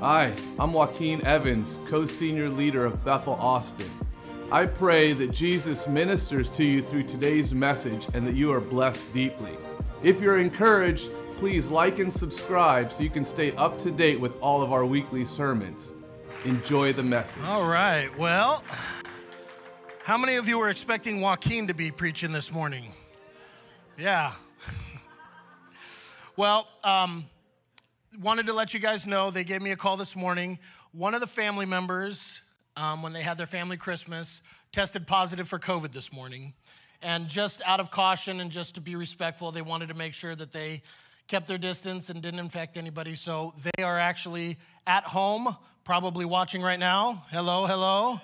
Hi, I'm Joaquin Evans, co senior leader of Bethel Austin. I pray that Jesus ministers to you through today's message and that you are blessed deeply. If you're encouraged, please like and subscribe so you can stay up to date with all of our weekly sermons. Enjoy the message. All right. Well, how many of you were expecting Joaquin to be preaching this morning? Yeah. well, um, wanted to let you guys know they gave me a call this morning. One of the family members, um, when they had their family Christmas, tested positive for COVID this morning. And just out of caution and just to be respectful, they wanted to make sure that they kept their distance and didn't infect anybody. So they are actually at home, probably watching right now. Hello, hello.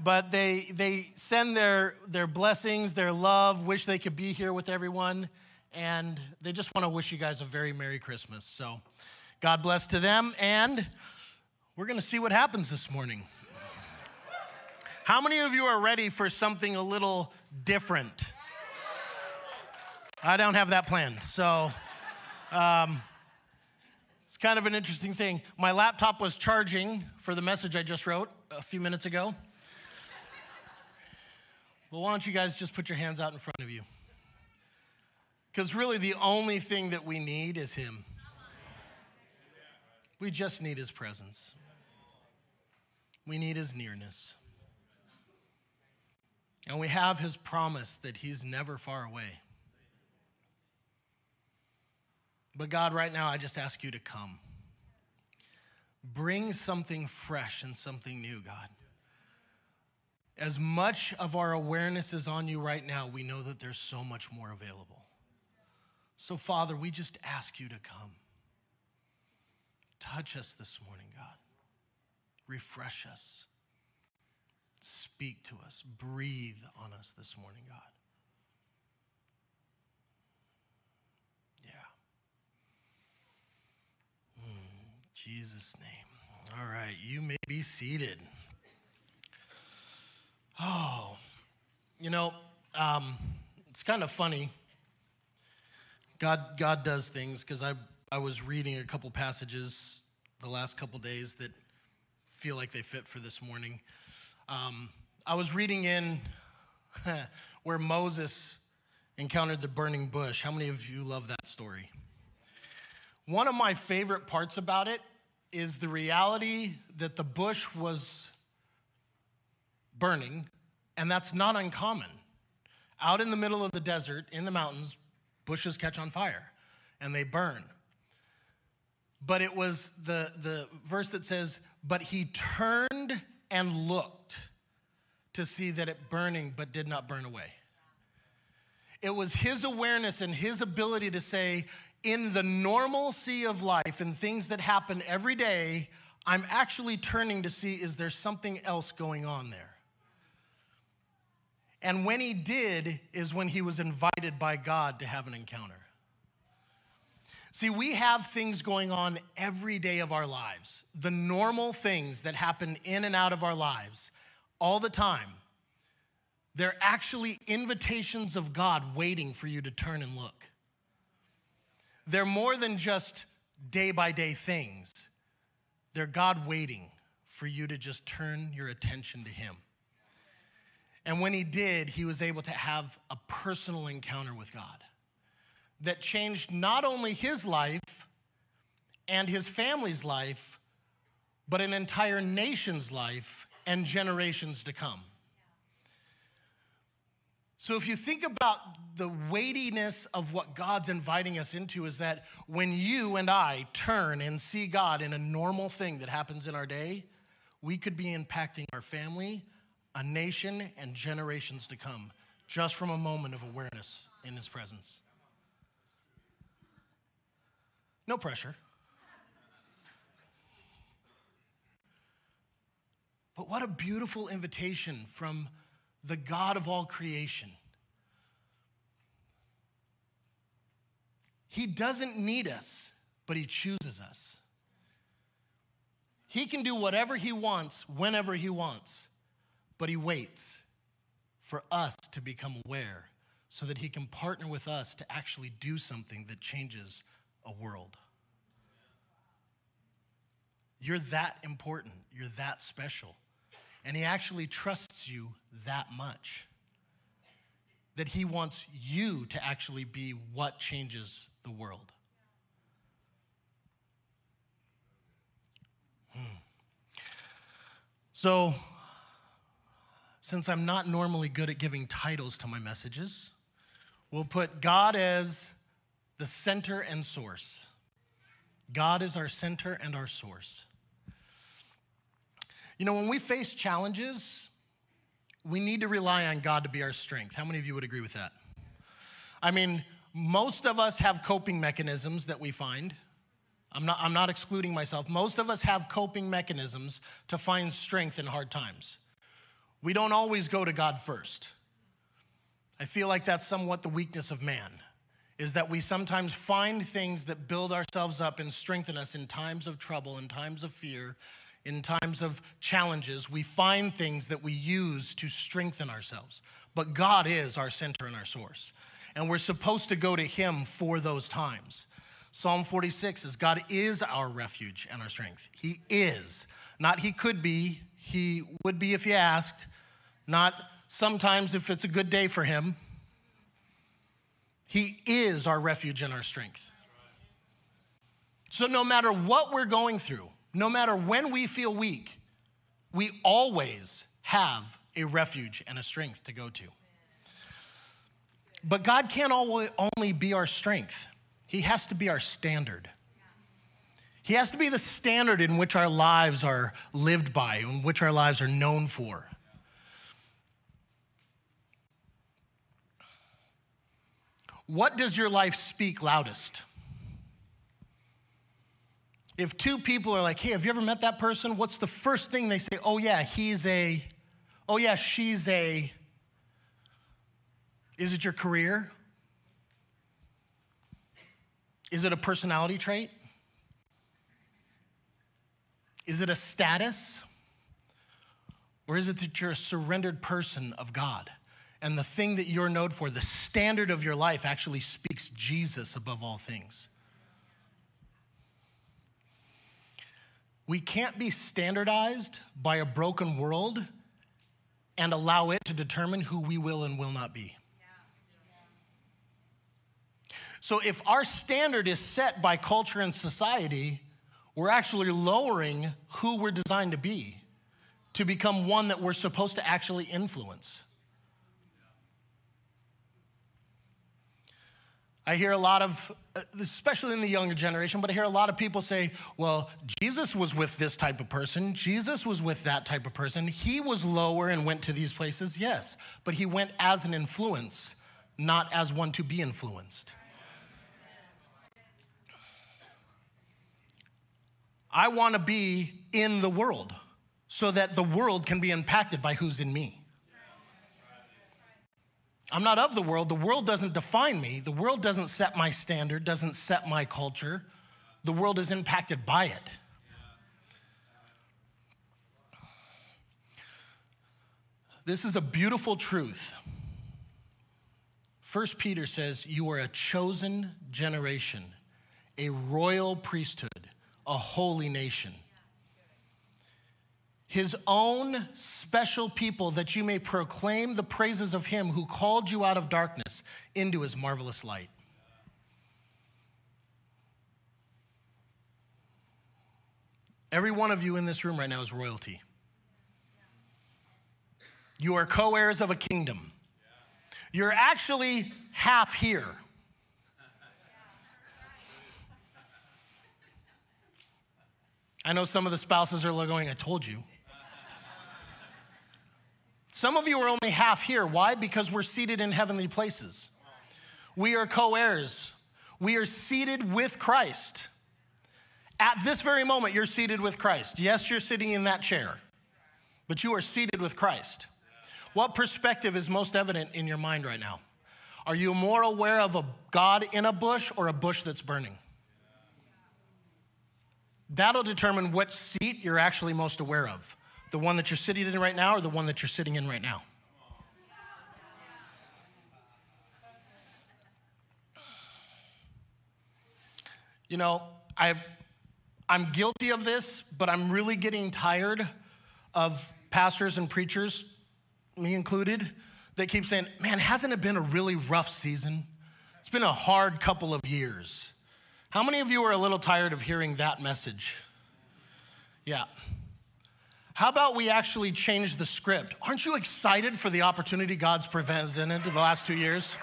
But they they send their their blessings, their love, wish they could be here with everyone, and they just want to wish you guys a very Merry Christmas. So God bless to them, and we're going to see what happens this morning. How many of you are ready for something a little different? I don't have that planned. So um, it's kind of an interesting thing. My laptop was charging for the message I just wrote a few minutes ago. Well, why don't you guys just put your hands out in front of you? Because really, the only thing that we need is Him. We just need His presence, we need His nearness. And we have His promise that He's never far away. But God, right now, I just ask you to come. Bring something fresh and something new, God. As much of our awareness is on you right now, we know that there's so much more available. So, Father, we just ask you to come. Touch us this morning, God. Refresh us. Speak to us. Breathe on us this morning, God. Yeah. Mm, Jesus' name. All right, you may be seated. Oh, you know, um, it's kind of funny. God, God does things because I, I was reading a couple passages the last couple days that feel like they fit for this morning. Um, I was reading in where Moses encountered the burning bush. How many of you love that story? One of my favorite parts about it is the reality that the bush was burning, and that's not uncommon. Out in the middle of the desert, in the mountains, bushes catch on fire and they burn. But it was the, the verse that says, But he turned and looked to see that it burning, but did not burn away. It was his awareness and his ability to say, in the normalcy of life and things that happen every day, I'm actually turning to see is there something else going on there? And when he did, is when he was invited by God to have an encounter. See, we have things going on every day of our lives, the normal things that happen in and out of our lives all the time. They're actually invitations of God waiting for you to turn and look. They're more than just day by day things, they're God waiting for you to just turn your attention to Him. And when he did, he was able to have a personal encounter with God that changed not only his life and his family's life, but an entire nation's life and generations to come. So, if you think about the weightiness of what God's inviting us into, is that when you and I turn and see God in a normal thing that happens in our day, we could be impacting our family, a nation, and generations to come just from a moment of awareness in His presence. No pressure. But what a beautiful invitation from the God of all creation. He doesn't need us, but He chooses us. He can do whatever He wants, whenever He wants but he waits for us to become aware so that he can partner with us to actually do something that changes a world. You're that important. You're that special. And He actually trusts you that much that He wants you to actually be what changes the world. Hmm. So, since I'm not normally good at giving titles to my messages, we'll put God as the center and source. God is our center and our source. You know, when we face challenges, we need to rely on God to be our strength. How many of you would agree with that? I mean, most of us have coping mechanisms that we find. I'm not, I'm not excluding myself. Most of us have coping mechanisms to find strength in hard times. We don't always go to God first. I feel like that's somewhat the weakness of man, is that we sometimes find things that build ourselves up and strengthen us in times of trouble, in times of fear, in times of challenges, we find things that we use to strengthen ourselves. But God is our center and our source. And we're supposed to go to Him for those times. Psalm 46 says, God is our refuge and our strength. He is. Not He could be, He would be if you asked. Not sometimes if it's a good day for Him. He is our refuge and our strength. So no matter what we're going through, no matter when we feel weak, we always have a refuge and a strength to go to. But God can't only be our strength, He has to be our standard. He has to be the standard in which our lives are lived by, in which our lives are known for. What does your life speak loudest? If two people are like, hey, have you ever met that person? What's the first thing they say? Oh, yeah, he's a, oh, yeah, she's a. Is it your career? Is it a personality trait? Is it a status? Or is it that you're a surrendered person of God? And the thing that you're known for, the standard of your life, actually speaks Jesus above all things. We can't be standardized by a broken world and allow it to determine who we will and will not be. So, if our standard is set by culture and society, we're actually lowering who we're designed to be to become one that we're supposed to actually influence. I hear a lot of, uh, especially in the younger generation, but I hear a lot of people say, well, Jesus was with this type of person. Jesus was with that type of person. He was lower and went to these places, yes, but he went as an influence, not as one to be influenced. I want to be in the world so that the world can be impacted by who's in me. I'm not of the world. The world doesn't define me. The world doesn't set my standard, doesn't set my culture. The world is impacted by it. This is a beautiful truth. First Peter says, You are a chosen generation, a royal priesthood, a holy nation his own special people, that you may proclaim the praises of him who called you out of darkness into his marvelous light. Every one of you in this room right now is royalty. You are co heirs of a kingdom. You're actually half here. I know some of the spouses are going, I told you. Some of you are only half here. Why? Because we're seated in heavenly places. We are co heirs. We are seated with Christ. At this very moment, you're seated with Christ. Yes, you're sitting in that chair, but you are seated with Christ. What perspective is most evident in your mind right now? Are you more aware of a God in a bush or a bush that's burning? That'll determine what seat you're actually most aware of. The one that you're sitting in right now or the one that you're sitting in right now? You know, I, I'm guilty of this, but I'm really getting tired of pastors and preachers, me included, that keep saying, Man, hasn't it been a really rough season? It's been a hard couple of years. How many of you are a little tired of hearing that message? Yeah. How about we actually change the script? Aren't you excited for the opportunity God's presented in the last two years?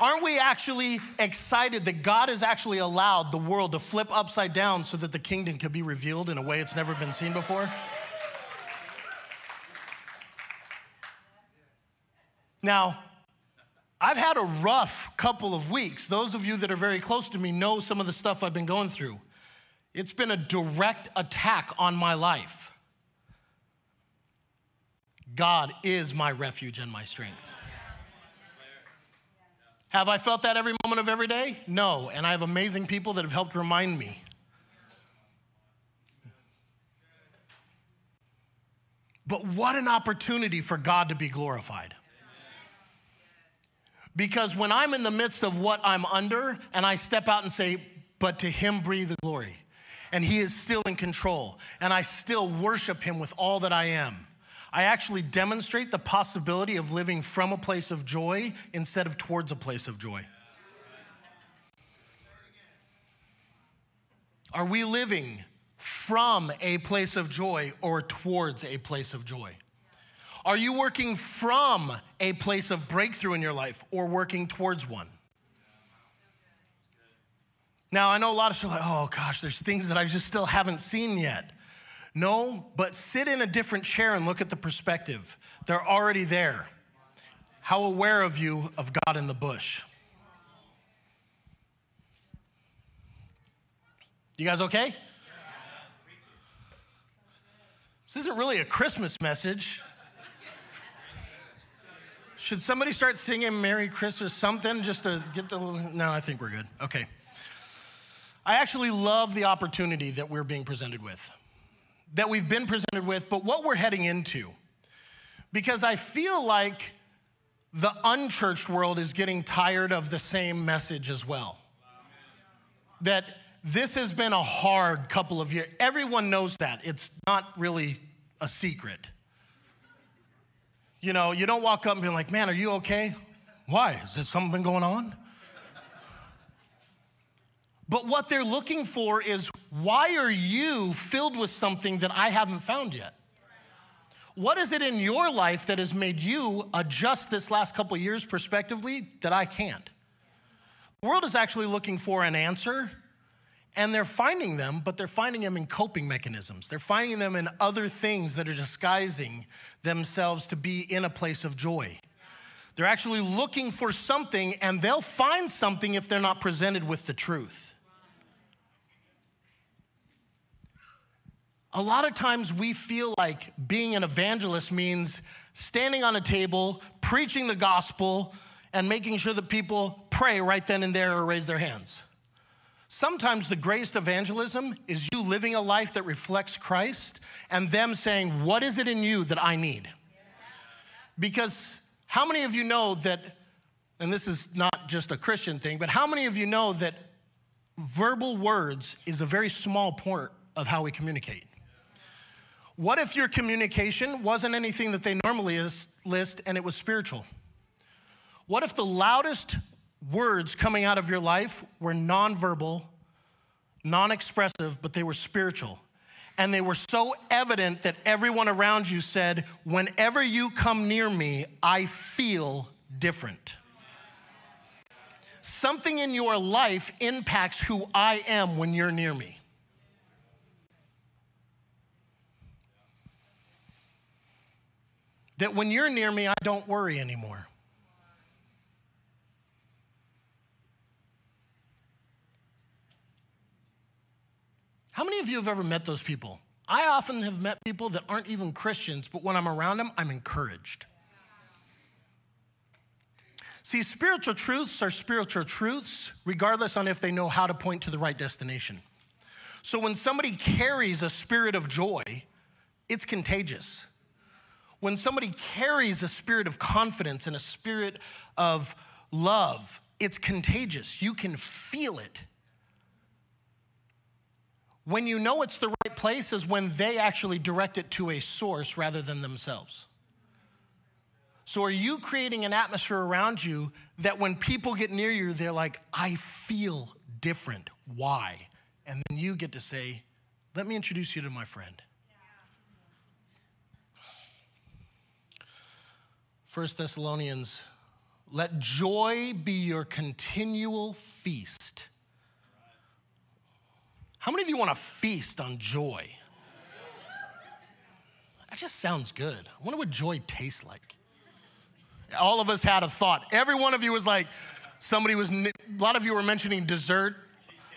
Aren't we actually excited that God has actually allowed the world to flip upside down so that the kingdom could be revealed in a way it's never been seen before? Now, I've had a rough couple of weeks. Those of you that are very close to me know some of the stuff I've been going through. It's been a direct attack on my life. God is my refuge and my strength. Have I felt that every moment of every day? No. And I have amazing people that have helped remind me. But what an opportunity for God to be glorified. Because when I'm in the midst of what I'm under and I step out and say, but to him breathe the glory, and he is still in control, and I still worship him with all that I am I actually demonstrate the possibility of living from a place of joy instead of towards a place of joy. Are we living from a place of joy or towards a place of joy? Are you working from a place of breakthrough in your life or working towards one? Now, I know a lot of you are like, oh gosh, there's things that I just still haven't seen yet. No, but sit in a different chair and look at the perspective. They're already there. How aware of you of God in the bush? You guys okay? This isn't really a Christmas message. Should somebody start singing Merry Christmas something just to get the. No, I think we're good. Okay. I actually love the opportunity that we're being presented with that we've been presented with, but what we're heading into. Because I feel like the unchurched world is getting tired of the same message as well. That this has been a hard couple of years. Everyone knows that. It's not really a secret. You know, you don't walk up and be like, man, are you okay? Why? Is there something going on? But what they're looking for is why are you filled with something that I haven't found yet? What is it in your life that has made you adjust this last couple years prospectively that I can't? The world is actually looking for an answer and they're finding them, but they're finding them in coping mechanisms. They're finding them in other things that are disguising themselves to be in a place of joy. They're actually looking for something and they'll find something if they're not presented with the truth. A lot of times we feel like being an evangelist means standing on a table, preaching the gospel, and making sure that people pray right then and there or raise their hands. Sometimes the greatest evangelism is you living a life that reflects Christ and them saying, What is it in you that I need? Because how many of you know that, and this is not just a Christian thing, but how many of you know that verbal words is a very small part of how we communicate? What if your communication wasn't anything that they normally list and it was spiritual? What if the loudest words coming out of your life were nonverbal, non expressive, but they were spiritual? And they were so evident that everyone around you said, Whenever you come near me, I feel different. Something in your life impacts who I am when you're near me. that when you're near me, I don't worry anymore. How many of you have ever met those people? I often have met people that aren't even Christians, but when I'm around them, I'm encouraged. See, spiritual truths are spiritual truths, regardless on if they know how to point to the right destination. So when somebody carries a spirit of joy, it's contagious when somebody carries a spirit of confidence and a spirit of love, it's contagious. You can feel it. When you know it's the right place is when they actually direct it to a source rather than themselves. So, are you creating an atmosphere around you that when people get near you, they're like, I feel different. Why? And then you get to say, Let me introduce you to my friend. First Thessalonians, let joy be your continual feast. How many of you want to feast on joy? That just sounds good. I wonder what joy tastes like. All of us had a thought. Every one of you was like, somebody was, a lot of you were mentioning dessert.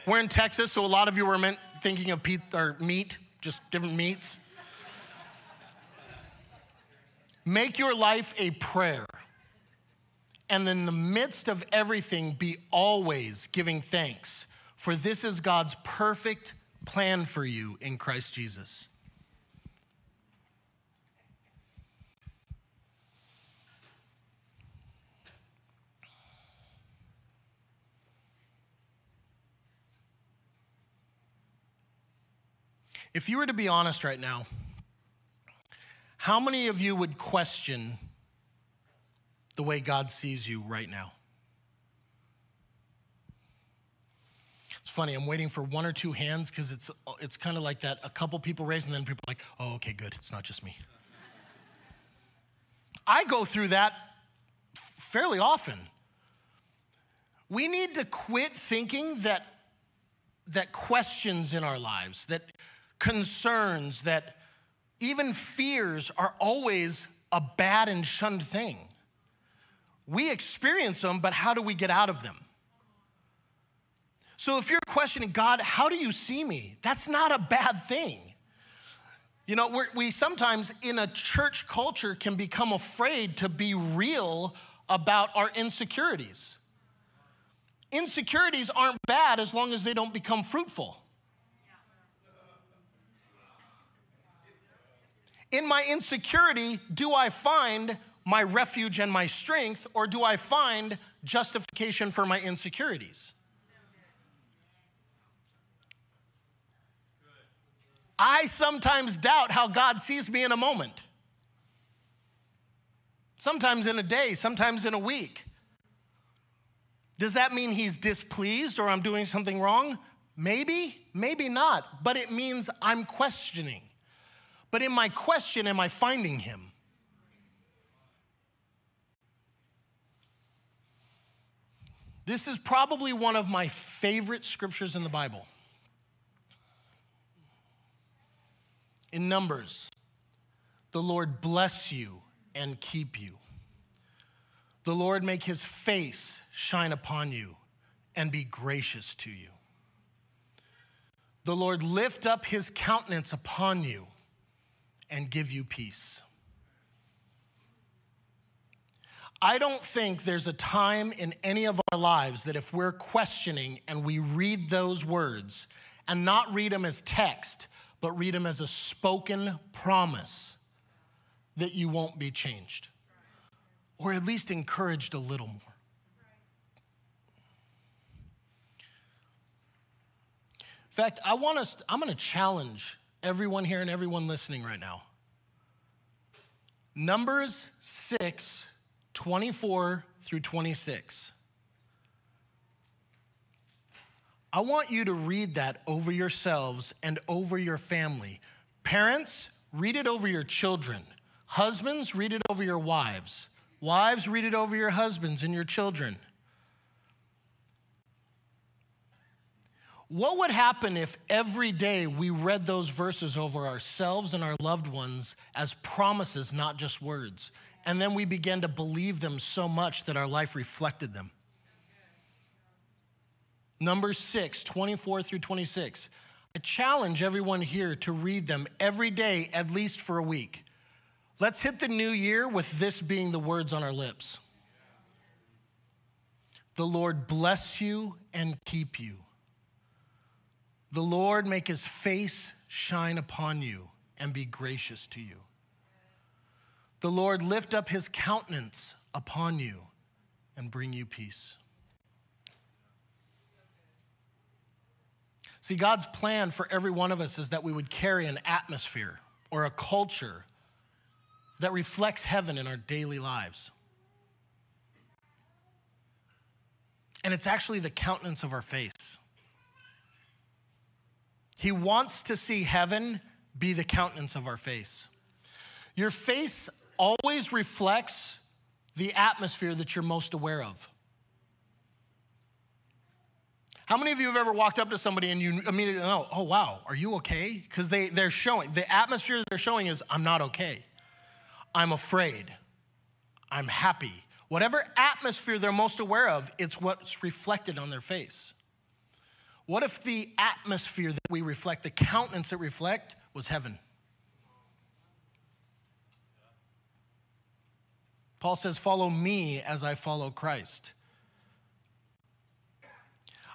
We're in Texas, so a lot of you were meant, thinking of pe- or meat, just different meats. Make your life a prayer. And in the midst of everything, be always giving thanks, for this is God's perfect plan for you in Christ Jesus. If you were to be honest right now, how many of you would question the way God sees you right now? Funny, I'm waiting for one or two hands because it's, it's kind of like that. A couple people raise, and then people are like, oh, okay, good. It's not just me. I go through that fairly often. We need to quit thinking that, that questions in our lives, that concerns, that even fears are always a bad and shunned thing. We experience them, but how do we get out of them? So if you're questioning, God, how do you see me? That's not a bad thing. You know, we sometimes in a church culture can become afraid to be real about our insecurities. Insecurities aren't bad as long as they don't become fruitful. In my insecurity, do I find my refuge and my strength, or do I find justification for my insecurities? I sometimes doubt how God sees me in a moment. Sometimes in a day, sometimes in a week. Does that mean he's displeased or I'm doing something wrong? Maybe, maybe not, but it means I'm questioning. But in my question, am I finding him? This is probably one of my favorite scriptures in the Bible. In Numbers, the Lord bless you and keep you. The Lord make his face shine upon you and be gracious to you. The Lord lift up his countenance upon you and give you peace. I don't think there's a time in any of our lives that if we're questioning and we read those words and not read them as text, but read them as a spoken promise, that you won't be changed or at least encouraged a little more. In fact, I want us, I'm going to challenge everyone here and everyone listening right now. Numbers 6, 24 through 26. I want you to read that over yourselves and over your family. Parents, read it over your children. Husbands, read it over your wives. Wives, read it over your husbands and your children. What would happen if every day we read those verses over ourselves and our loved ones as promises, not just words? And then we began to believe them so much that our life reflected them. Number six, 24 through 26. I challenge everyone here to read them every day, at least for a week. Let's hit the new year with this being the words on our lips. The Lord bless you and keep you. The Lord make his face shine upon you and be gracious to you. The Lord lift up his countenance upon you and bring you peace. See, God's plan for every one of us is that we would carry an atmosphere or a culture that reflects heaven in our daily lives. And it's actually the countenance of our face. He wants to see heaven be the countenance of our face. Your face always reflects the atmosphere that you're most aware of. How many of you have ever walked up to somebody and you immediately know, oh, wow, are you okay? Because they, they're showing, the atmosphere they're showing is, I'm not okay. I'm afraid. I'm happy. Whatever atmosphere they're most aware of, it's what's reflected on their face. What if the atmosphere that we reflect, the countenance that reflect, was heaven? Paul says, Follow me as I follow Christ.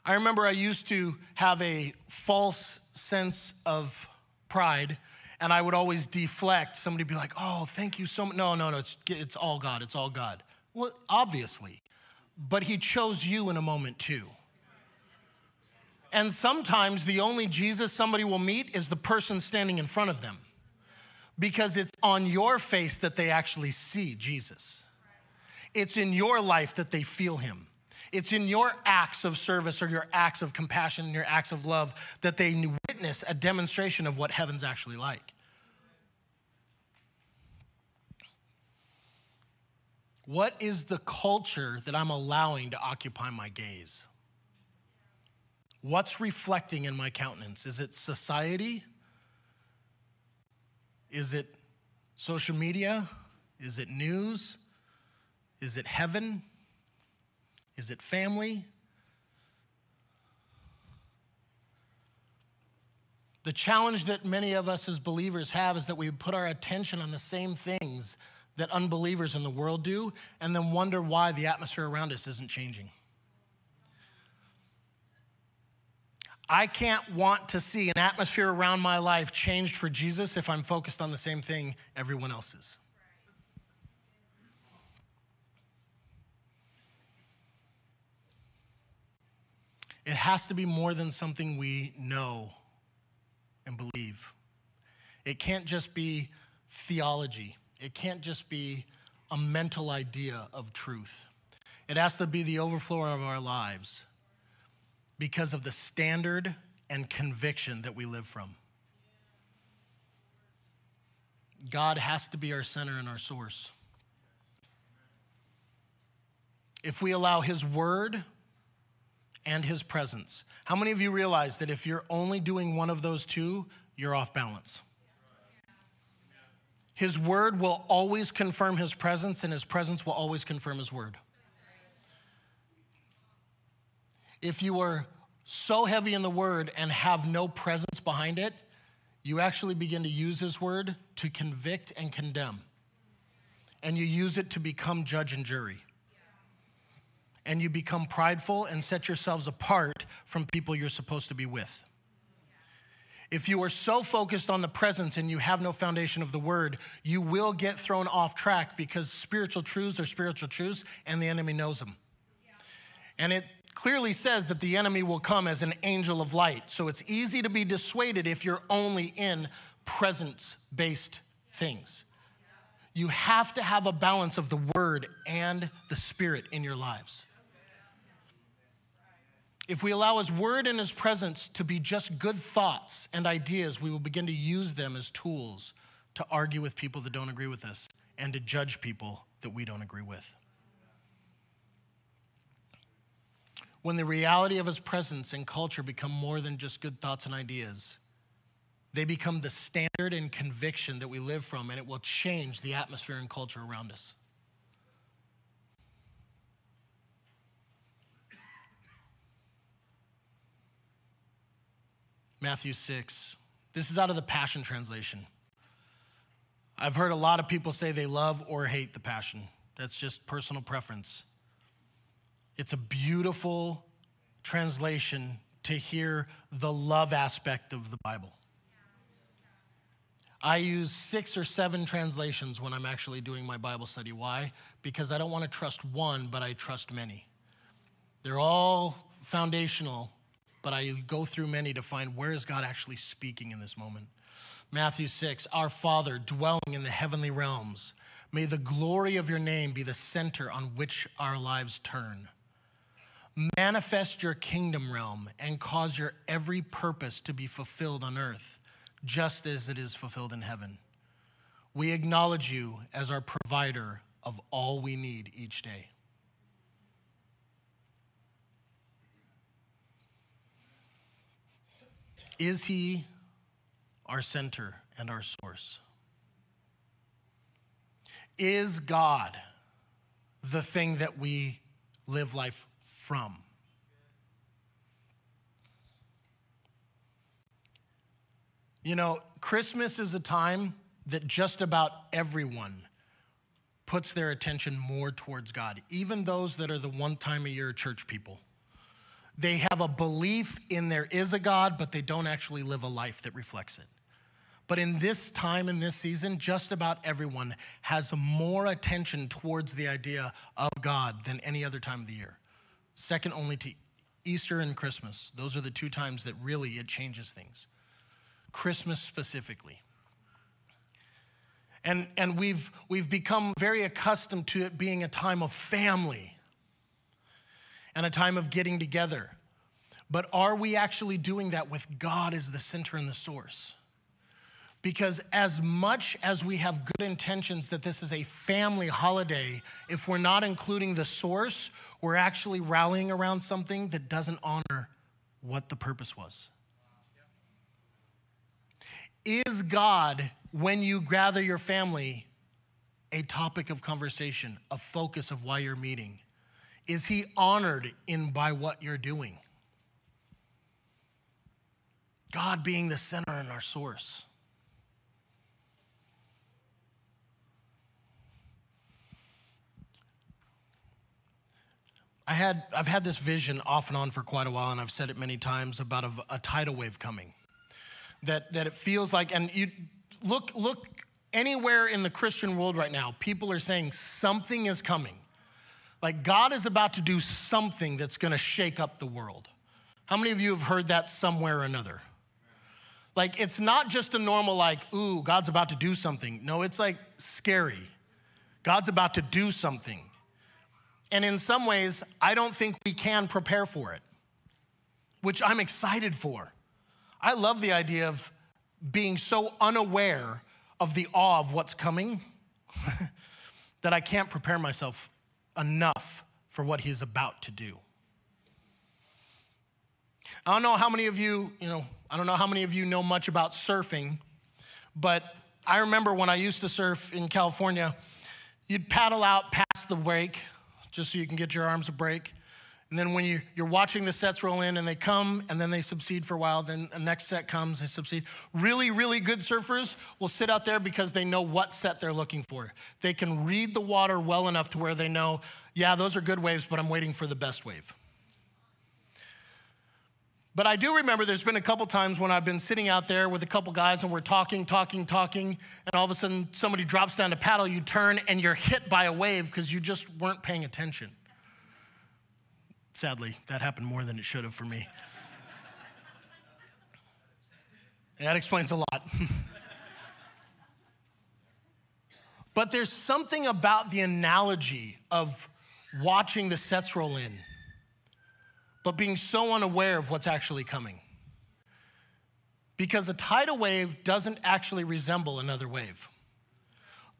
I remember I used to have a false sense of pride, and I would always deflect. Somebody be like, oh, thank you so much. No, no, no, it's, it's all God, it's all God. Well, obviously, but He chose you in a moment too. And sometimes the only Jesus somebody will meet is the person standing in front of them because it's on your face that they actually see Jesus. It's in your life that they feel Him. It's in your acts of service or your acts of compassion and your acts of love that they witness a demonstration of what heaven's actually like. What is the culture that I'm allowing to occupy my gaze? What's reflecting in my countenance? Is it society? Is it social media? Is it news? Is it heaven? Is it family? The challenge that many of us as believers have is that we put our attention on the same things that unbelievers in the world do and then wonder why the atmosphere around us isn't changing. I can't want to see an atmosphere around my life changed for Jesus if I'm focused on the same thing everyone else is. It has to be more than something we know and believe. It can't just be theology, it can't just be a mental idea of truth. It has to be the overflow of our lives because of the standard and conviction that we live from. God has to be our center and our source. If we allow His word and his presence. How many of you realize that if you're only doing one of those two, you're off balance? His word will always confirm his presence, and his presence will always confirm his word. If you are so heavy in the word and have no presence behind it, you actually begin to use his word to convict and condemn. And you use it to become judge and jury and you become prideful and set yourselves apart from people you're supposed to be with. If you are so focused on the presence and you have no foundation of the word, you will get thrown off track because spiritual truths are spiritual truths and the enemy knows them. And it clearly says that the enemy will come as an angel of light. So it's easy to be dissuaded if you're only in presence based things. You have to have a balance of the word and the spirit in your lives. If we allow His word and His presence to be just good thoughts and ideas, we will begin to use them as tools to argue with people that don't agree with us and to judge people that we don't agree with. When the reality of His presence and culture become more than just good thoughts and ideas, they become the standard and conviction that we live from, and it will change the atmosphere and culture around us. Matthew 6. This is out of the Passion Translation. I've heard a lot of people say they love or hate the Passion. That's just personal preference. It's a beautiful translation to hear the love aspect of the Bible. I use six or seven translations when I'm actually doing my Bible study. Why? Because I don't want to trust one, but I trust many. They're all foundational but I go through many to find where is God actually speaking in this moment. Matthew 6, our Father dwelling in the heavenly realms, may the glory of your name be the center on which our lives turn. Manifest your kingdom realm and cause your every purpose to be fulfilled on earth, just as it is fulfilled in heaven. We acknowledge you as our provider of all we need each day. Is he our center and our source? Is God the thing that we live life from? You know, Christmas is a time that just about everyone puts their attention more towards God, even those that are the one time a year church people. They have a belief in there is a God, but they don't actually live a life that reflects it. But in this time, in this season, just about everyone has more attention towards the idea of God than any other time of the year. Second only to Easter and Christmas. Those are the two times that really it changes things. Christmas specifically. And, and we've, we've become very accustomed to it being a time of family and a time of getting together. But are we actually doing that with God as the center and the source? Because as much as we have good intentions that this is a family holiday, if we're not including the source, we're actually rallying around something that doesn't honor what the purpose was. Is God, when you gather your family, a topic of conversation, a focus of why you're meeting? Is he honored in by what you're doing? God being the center and our source. I had, I've had this vision off and on for quite a while, and I've said it many times about a, a tidal wave coming. That, that it feels like, and you look, look anywhere in the Christian world right now, people are saying something is coming. Like God is about to do something that's going to shake up the world. How many of you have heard that somewhere or another? Like it's not just a normal, like, ooh, God's about to do something. No, it's like scary. God's about to do something. And in some ways, I don't think we can prepare for it, which I'm excited for. I love the idea of being so unaware of the awe of what's coming that I can't prepare myself enough for what he's about to do. I don't know how many of you, you know, I don't know how many of you know much about surfing, but I remember when I used to surf in California, you'd paddle out past the wake just so you can get your arms a break. And then when you, you're watching the sets roll in and they come and then they subside for a while, then the next set comes, they subside. Really, really good surfers will sit out there because they know what set they're looking for. They can read the water well enough to where they know, yeah, those are good waves, but I'm waiting for the best wave. But I do remember there's been a couple times when I've been sitting out there with a couple guys and we're talking, talking, talking, and all of a sudden somebody drops down to paddle, you turn and you're hit by a wave because you just weren't paying attention. Sadly, that happened more than it should have for me. that explains a lot. but there's something about the analogy of watching the sets roll in, but being so unaware of what's actually coming. Because a tidal wave doesn't actually resemble another wave.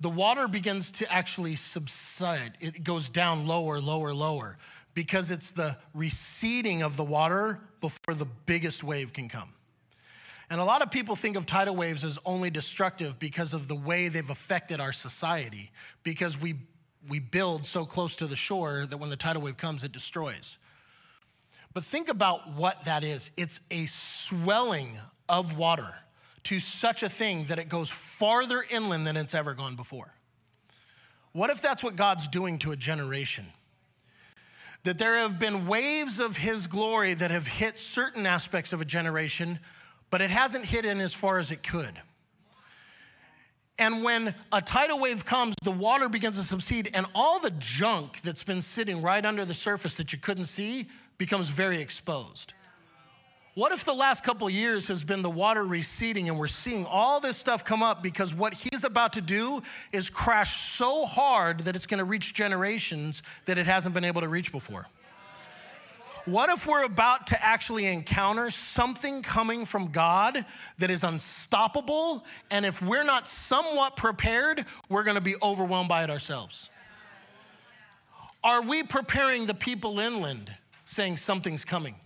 The water begins to actually subside, it goes down lower, lower, lower because it's the receding of the water before the biggest wave can come. And a lot of people think of tidal waves as only destructive because of the way they've affected our society, because we, we build so close to the shore that when the tidal wave comes, it destroys. But think about what that is it's a swelling of water to such a thing that it goes farther inland than it's ever gone before. What if that's what God's doing to a generation? That there have been waves of his glory that have hit certain aspects of a generation, but it hasn't hit in as far as it could. And when a tidal wave comes, the water begins to subside, and all the junk that's been sitting right under the surface that you couldn't see becomes very exposed. What if the last couple years has been the water receding and we're seeing all this stuff come up because what he's about to do is crash so hard that it's going to reach generations that it hasn't been able to reach before? What if we're about to actually encounter something coming from God that is unstoppable? And if we're not somewhat prepared, we're going to be overwhelmed by it ourselves. Are we preparing the people inland saying something's coming?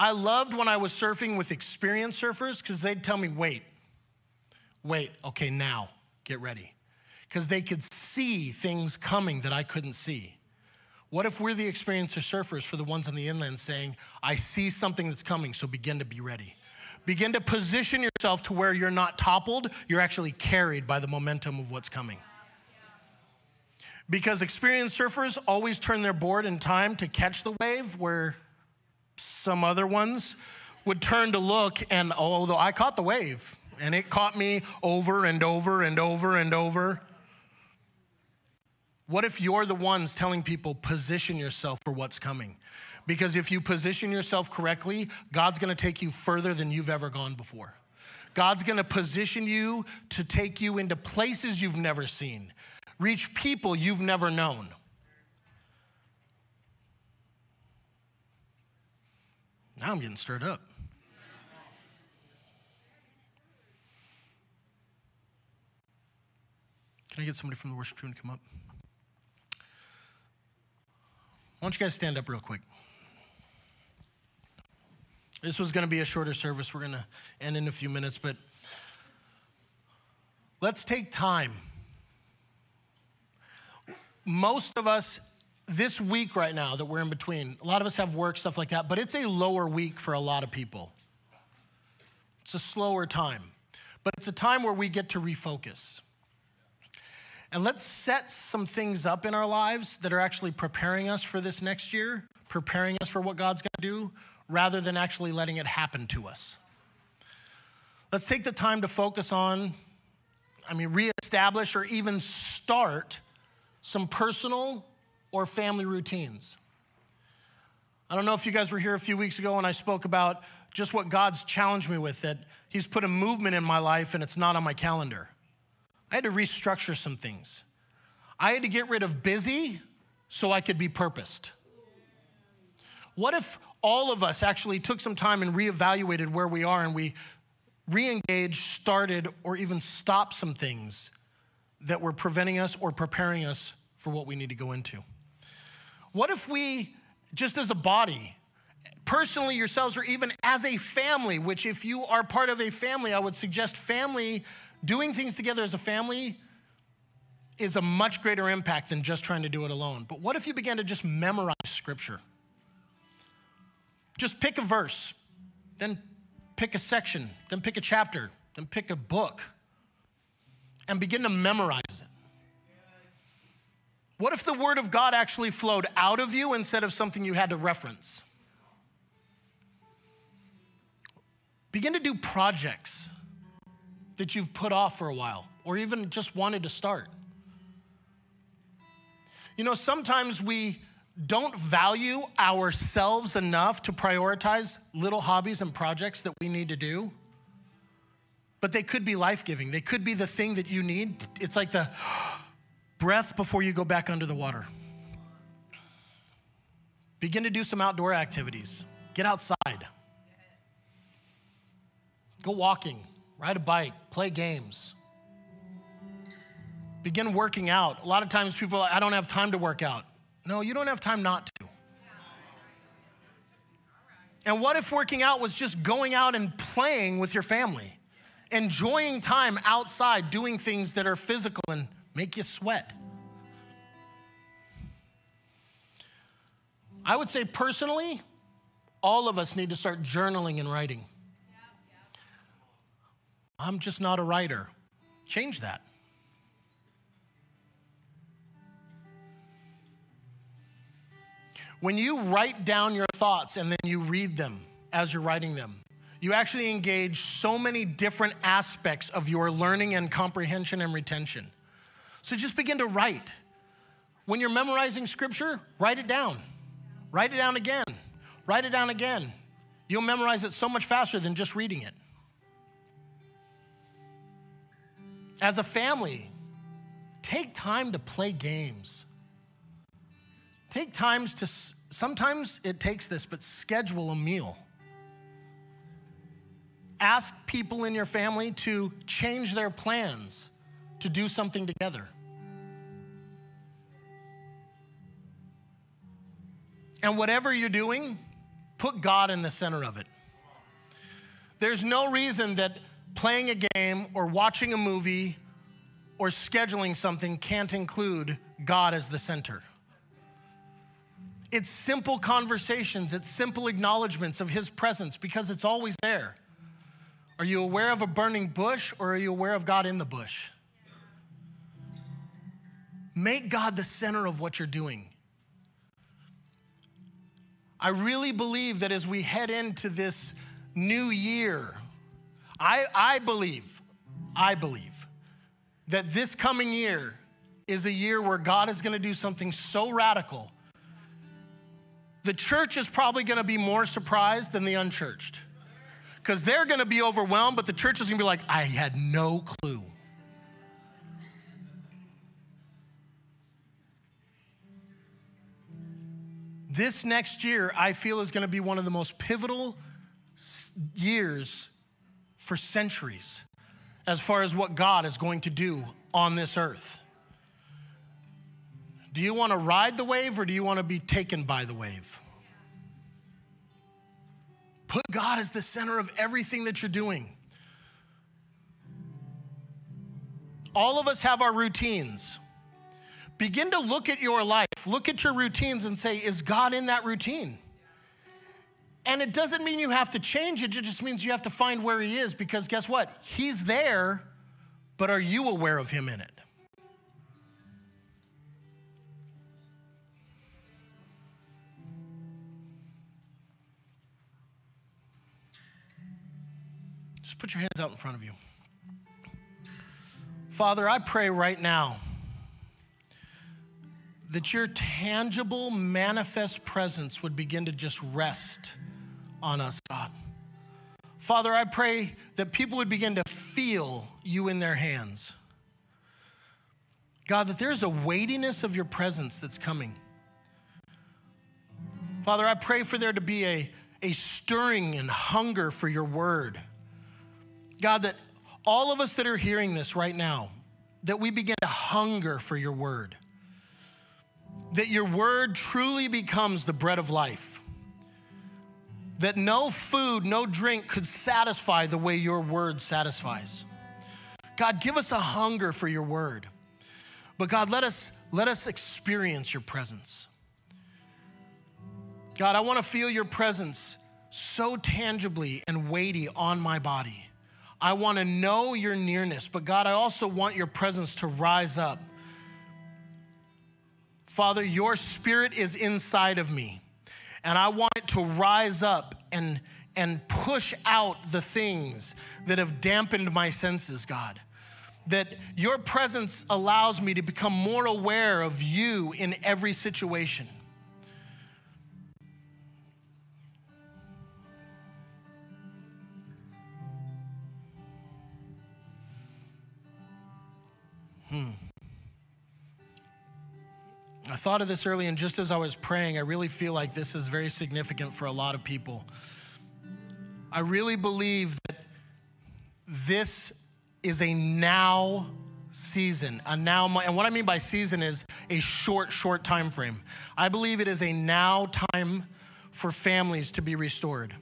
I loved when I was surfing with experienced surfers because they'd tell me, wait, wait, okay, now get ready. Because they could see things coming that I couldn't see. What if we're the experienced surfers for the ones on the inland saying, I see something that's coming, so begin to be ready? Begin to position yourself to where you're not toppled, you're actually carried by the momentum of what's coming. Because experienced surfers always turn their board in time to catch the wave, where some other ones would turn to look, and although I caught the wave, and it caught me over and over and over and over. What if you're the ones telling people, position yourself for what's coming? Because if you position yourself correctly, God's gonna take you further than you've ever gone before. God's gonna position you to take you into places you've never seen, reach people you've never known. Now I'm getting stirred up. Can I get somebody from the worship team to come up? Why don't you guys stand up real quick? This was going to be a shorter service. We're going to end in a few minutes, but let's take time. Most of us this week right now that we're in between, a lot of us have work, stuff like that, but it's a lower week for a lot of people. It's a slower time, but it's a time where we get to refocus. And let's set some things up in our lives that are actually preparing us for this next year, preparing us for what God's gonna do, rather than actually letting it happen to us. Let's take the time to focus on, I mean, reestablish or even start some personal or family routines. I don't know if you guys were here a few weeks ago when I spoke about just what God's challenged me with that He's put a movement in my life and it's not on my calendar. I had to restructure some things. I had to get rid of busy so I could be purposed. What if all of us actually took some time and reevaluated where we are and we re engaged, started, or even stopped some things that were preventing us or preparing us for what we need to go into? What if we, just as a body, personally yourselves, or even as a family, which if you are part of a family, I would suggest family, doing things together as a family is a much greater impact than just trying to do it alone. But what if you began to just memorize scripture? Just pick a verse, then pick a section, then pick a chapter, then pick a book, and begin to memorize it. What if the Word of God actually flowed out of you instead of something you had to reference? Begin to do projects that you've put off for a while or even just wanted to start. You know, sometimes we don't value ourselves enough to prioritize little hobbies and projects that we need to do, but they could be life giving. They could be the thing that you need. It's like the breath before you go back under the water. Begin to do some outdoor activities. Get outside. Go walking, ride a bike, play games. Begin working out. A lot of times people I don't have time to work out. No, you don't have time not to. And what if working out was just going out and playing with your family, enjoying time outside, doing things that are physical and make you sweat. I would say personally, all of us need to start journaling and writing. I'm just not a writer. Change that. When you write down your thoughts and then you read them as you're writing them, you actually engage so many different aspects of your learning and comprehension and retention. So just begin to write. When you're memorizing scripture, write it down. Write it down again. Write it down again. You'll memorize it so much faster than just reading it. As a family, take time to play games. Take times to, sometimes it takes this, but schedule a meal. Ask people in your family to change their plans to do something together. And whatever you're doing, put God in the center of it. There's no reason that playing a game or watching a movie or scheduling something can't include God as the center. It's simple conversations, it's simple acknowledgments of His presence because it's always there. Are you aware of a burning bush or are you aware of God in the bush? Make God the center of what you're doing. I really believe that as we head into this new year, I, I believe, I believe that this coming year is a year where God is going to do something so radical. The church is probably going to be more surprised than the unchurched because they're going to be overwhelmed, but the church is going to be like, I had no clue. This next year, I feel, is going to be one of the most pivotal years for centuries as far as what God is going to do on this earth. Do you want to ride the wave or do you want to be taken by the wave? Put God as the center of everything that you're doing. All of us have our routines. Begin to look at your life, look at your routines and say, is God in that routine? And it doesn't mean you have to change it, it just means you have to find where He is because guess what? He's there, but are you aware of Him in it? Just put your hands out in front of you. Father, I pray right now that your tangible, manifest presence would begin to just rest on us, God. Father, I pray that people would begin to feel you in their hands. God, that there's a weightiness of your presence that's coming. Father, I pray for there to be a, a stirring and hunger for your word. God, that all of us that are hearing this right now, that we begin to hunger for your word that your word truly becomes the bread of life. That no food, no drink could satisfy the way your word satisfies. God, give us a hunger for your word. But God, let us let us experience your presence. God, I want to feel your presence so tangibly and weighty on my body. I want to know your nearness, but God, I also want your presence to rise up Father, your spirit is inside of me, and I want it to rise up and, and push out the things that have dampened my senses, God. That your presence allows me to become more aware of you in every situation. Hmm. I thought of this early, and just as I was praying, I really feel like this is very significant for a lot of people. I really believe that this is a now season, a now, and what I mean by season is a short, short time frame. I believe it is a now time for families to be restored,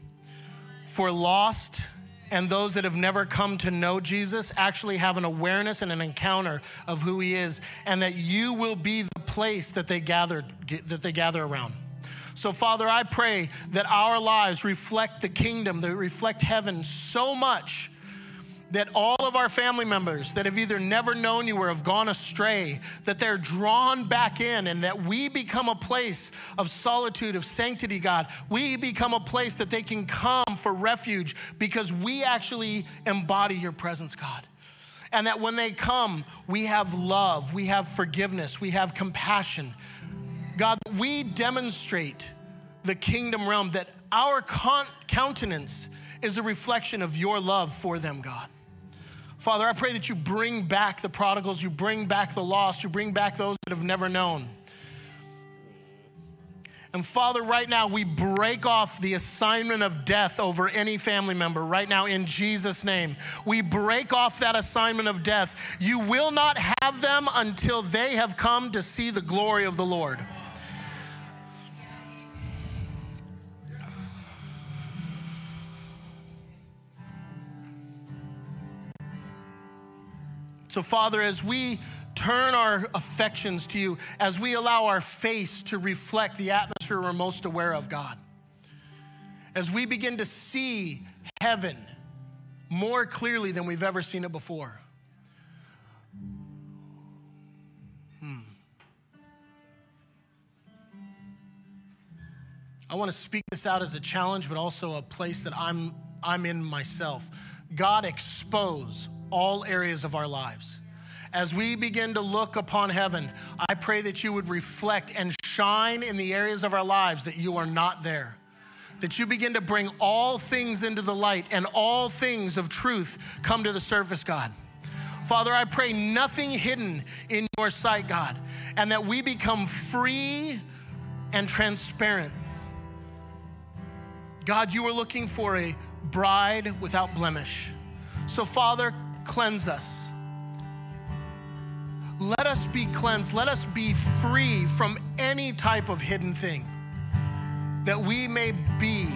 for lost and those that have never come to know Jesus actually have an awareness and an encounter of who he is and that you will be the place that they gather that they gather around. So Father, I pray that our lives reflect the kingdom, that reflect heaven so much that all of our family members that have either never known you or have gone astray, that they're drawn back in and that we become a place of solitude, of sanctity, God. We become a place that they can come for refuge because we actually embody your presence, God. And that when they come, we have love, we have forgiveness, we have compassion. God, we demonstrate the kingdom realm that our con- countenance is a reflection of your love for them, God. Father, I pray that you bring back the prodigals, you bring back the lost, you bring back those that have never known. And Father, right now we break off the assignment of death over any family member right now in Jesus' name. We break off that assignment of death. You will not have them until they have come to see the glory of the Lord. So, Father, as we turn our affections to you, as we allow our face to reflect the atmosphere we're most aware of, God, as we begin to see heaven more clearly than we've ever seen it before. Hmm. I want to speak this out as a challenge, but also a place that I'm, I'm in myself. God, expose all areas of our lives. As we begin to look upon heaven, I pray that you would reflect and shine in the areas of our lives that you are not there. That you begin to bring all things into the light and all things of truth come to the surface, God. Father, I pray nothing hidden in your sight, God, and that we become free and transparent. God, you are looking for a bride without blemish. So, Father, cleanse us. Let us be cleansed. Let us be free from any type of hidden thing that we may be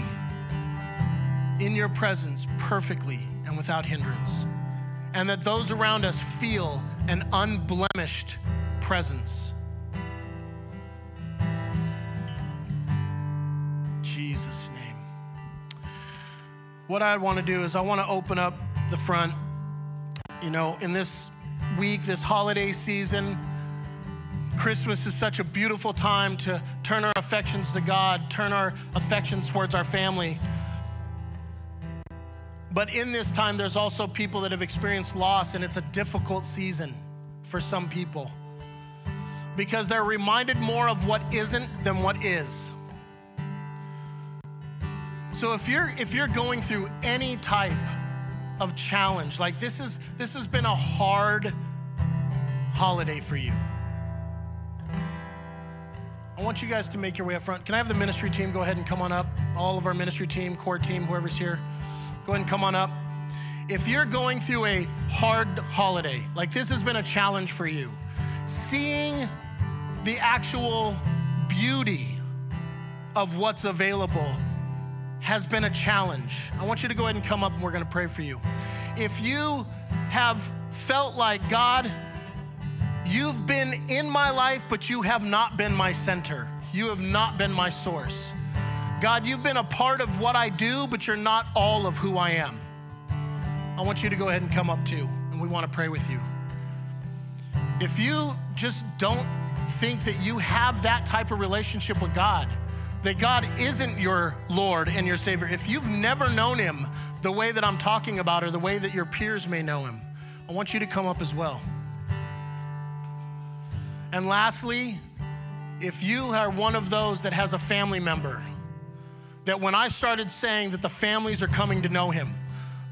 in your presence perfectly and without hindrance. And that those around us feel an unblemished presence. Jesus' name. What I want to do is I want to open up the front you know, in this week, this holiday season, Christmas is such a beautiful time to turn our affections to God, turn our affections towards our family. But in this time, there's also people that have experienced loss, and it's a difficult season for some people because they're reminded more of what isn't than what is. So if you're if you're going through any type of challenge. Like this is this has been a hard holiday for you. I want you guys to make your way up front. Can I have the ministry team go ahead and come on up? All of our ministry team, core team, whoever's here, go ahead and come on up. If you're going through a hard holiday, like this has been a challenge for you, seeing the actual beauty of what's available has been a challenge. I want you to go ahead and come up and we're going to pray for you. If you have felt like, God, you've been in my life, but you have not been my center, you have not been my source. God, you've been a part of what I do, but you're not all of who I am. I want you to go ahead and come up too, and we want to pray with you. If you just don't think that you have that type of relationship with God, that God isn't your Lord and your Savior, if you've never known Him the way that I'm talking about or the way that your peers may know Him, I want you to come up as well. And lastly, if you are one of those that has a family member, that when I started saying that the families are coming to know Him,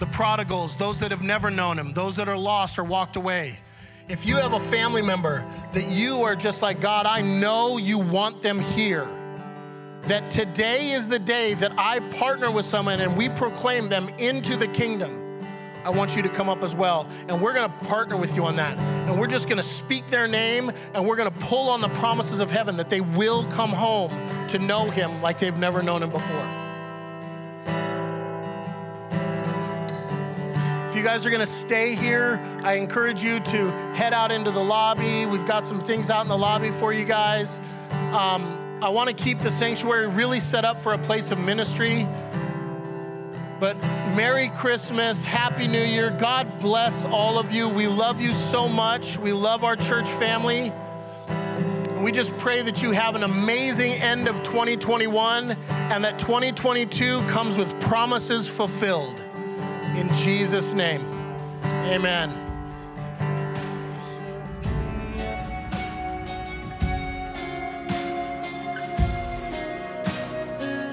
the prodigals, those that have never known Him, those that are lost or walked away, if you have a family member that you are just like, God, I know you want them here that today is the day that I partner with someone and we proclaim them into the kingdom. I want you to come up as well. And we're going to partner with you on that. And we're just going to speak their name and we're going to pull on the promises of heaven that they will come home to know him like they've never known him before. If you guys are going to stay here, I encourage you to head out into the lobby. We've got some things out in the lobby for you guys. Um, I want to keep the sanctuary really set up for a place of ministry. But Merry Christmas, Happy New Year. God bless all of you. We love you so much. We love our church family. We just pray that you have an amazing end of 2021 and that 2022 comes with promises fulfilled. In Jesus' name, amen.